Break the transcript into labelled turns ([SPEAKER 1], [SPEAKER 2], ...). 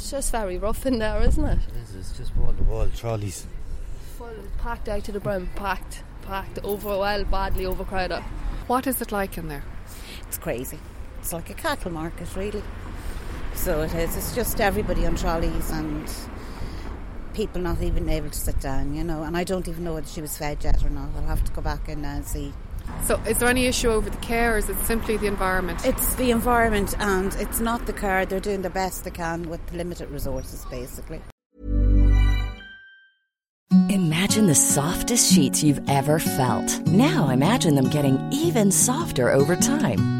[SPEAKER 1] It's just very rough in there, isn't it?
[SPEAKER 2] It is, it's just wall to wall trolleys.
[SPEAKER 1] Full, packed out to the brim, packed, packed, overwhelmed, badly overcrowded.
[SPEAKER 3] What is it like in there?
[SPEAKER 4] It's crazy. It's like a cattle market, really. So it is. It's just everybody on trolleys and people not even able to sit down, you know. And I don't even know whether she was fed yet or not. I'll have to go back in and see.
[SPEAKER 3] So, is there any issue over the care, or is it simply the environment?
[SPEAKER 4] It's the environment and it's not the car. They're doing the best they can with limited resources, basically.
[SPEAKER 5] Imagine the softest sheets you've ever felt. Now imagine them getting even softer over time.